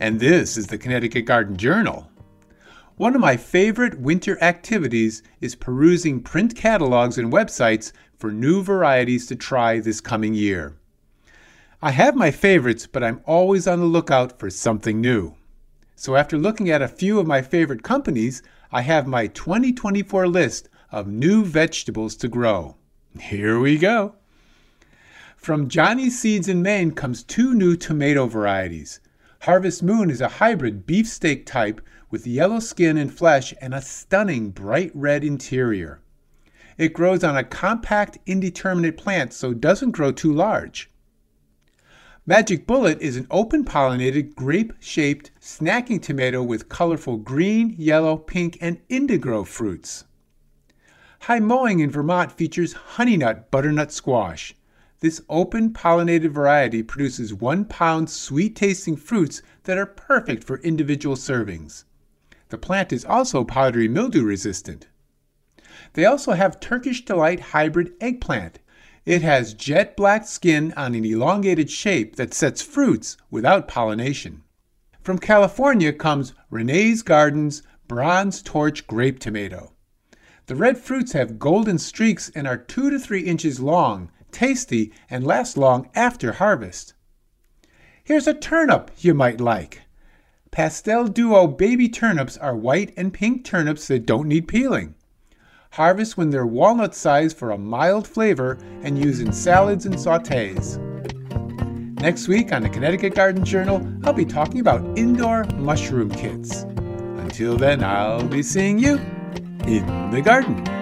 and this is the Connecticut Garden Journal. One of my favorite winter activities is perusing print catalogs and websites for new varieties to try this coming year. I have my favorites, but I'm always on the lookout for something new. So after looking at a few of my favorite companies, I have my 2024 list of new vegetables to grow. Here we go. From Johnny's Seeds in Maine comes two new tomato varieties. Harvest Moon is a hybrid beefsteak type with yellow skin and flesh and a stunning bright red interior. It grows on a compact, indeterminate plant, so doesn't grow too large. Magic Bullet is an open pollinated, grape shaped snacking tomato with colorful green, yellow, pink, and indigo fruits. High Mowing in Vermont features Honeynut butternut squash. This open pollinated variety produces one pound sweet tasting fruits that are perfect for individual servings. The plant is also powdery mildew resistant. They also have Turkish Delight hybrid eggplant. It has jet black skin on an elongated shape that sets fruits without pollination. From California comes Renee's Gardens Bronze Torch Grape Tomato. The red fruits have golden streaks and are 2 to 3 inches long tasty, and last long after harvest. Here's a turnip you might like. Pastel Duo baby turnips are white and pink turnips that don't need peeling. Harvest when they're walnut sized for a mild flavor and use in salads and sautés. Next week on the Connecticut Garden Journal, I'll be talking about indoor mushroom kits. Until then, I'll be seeing you in the garden.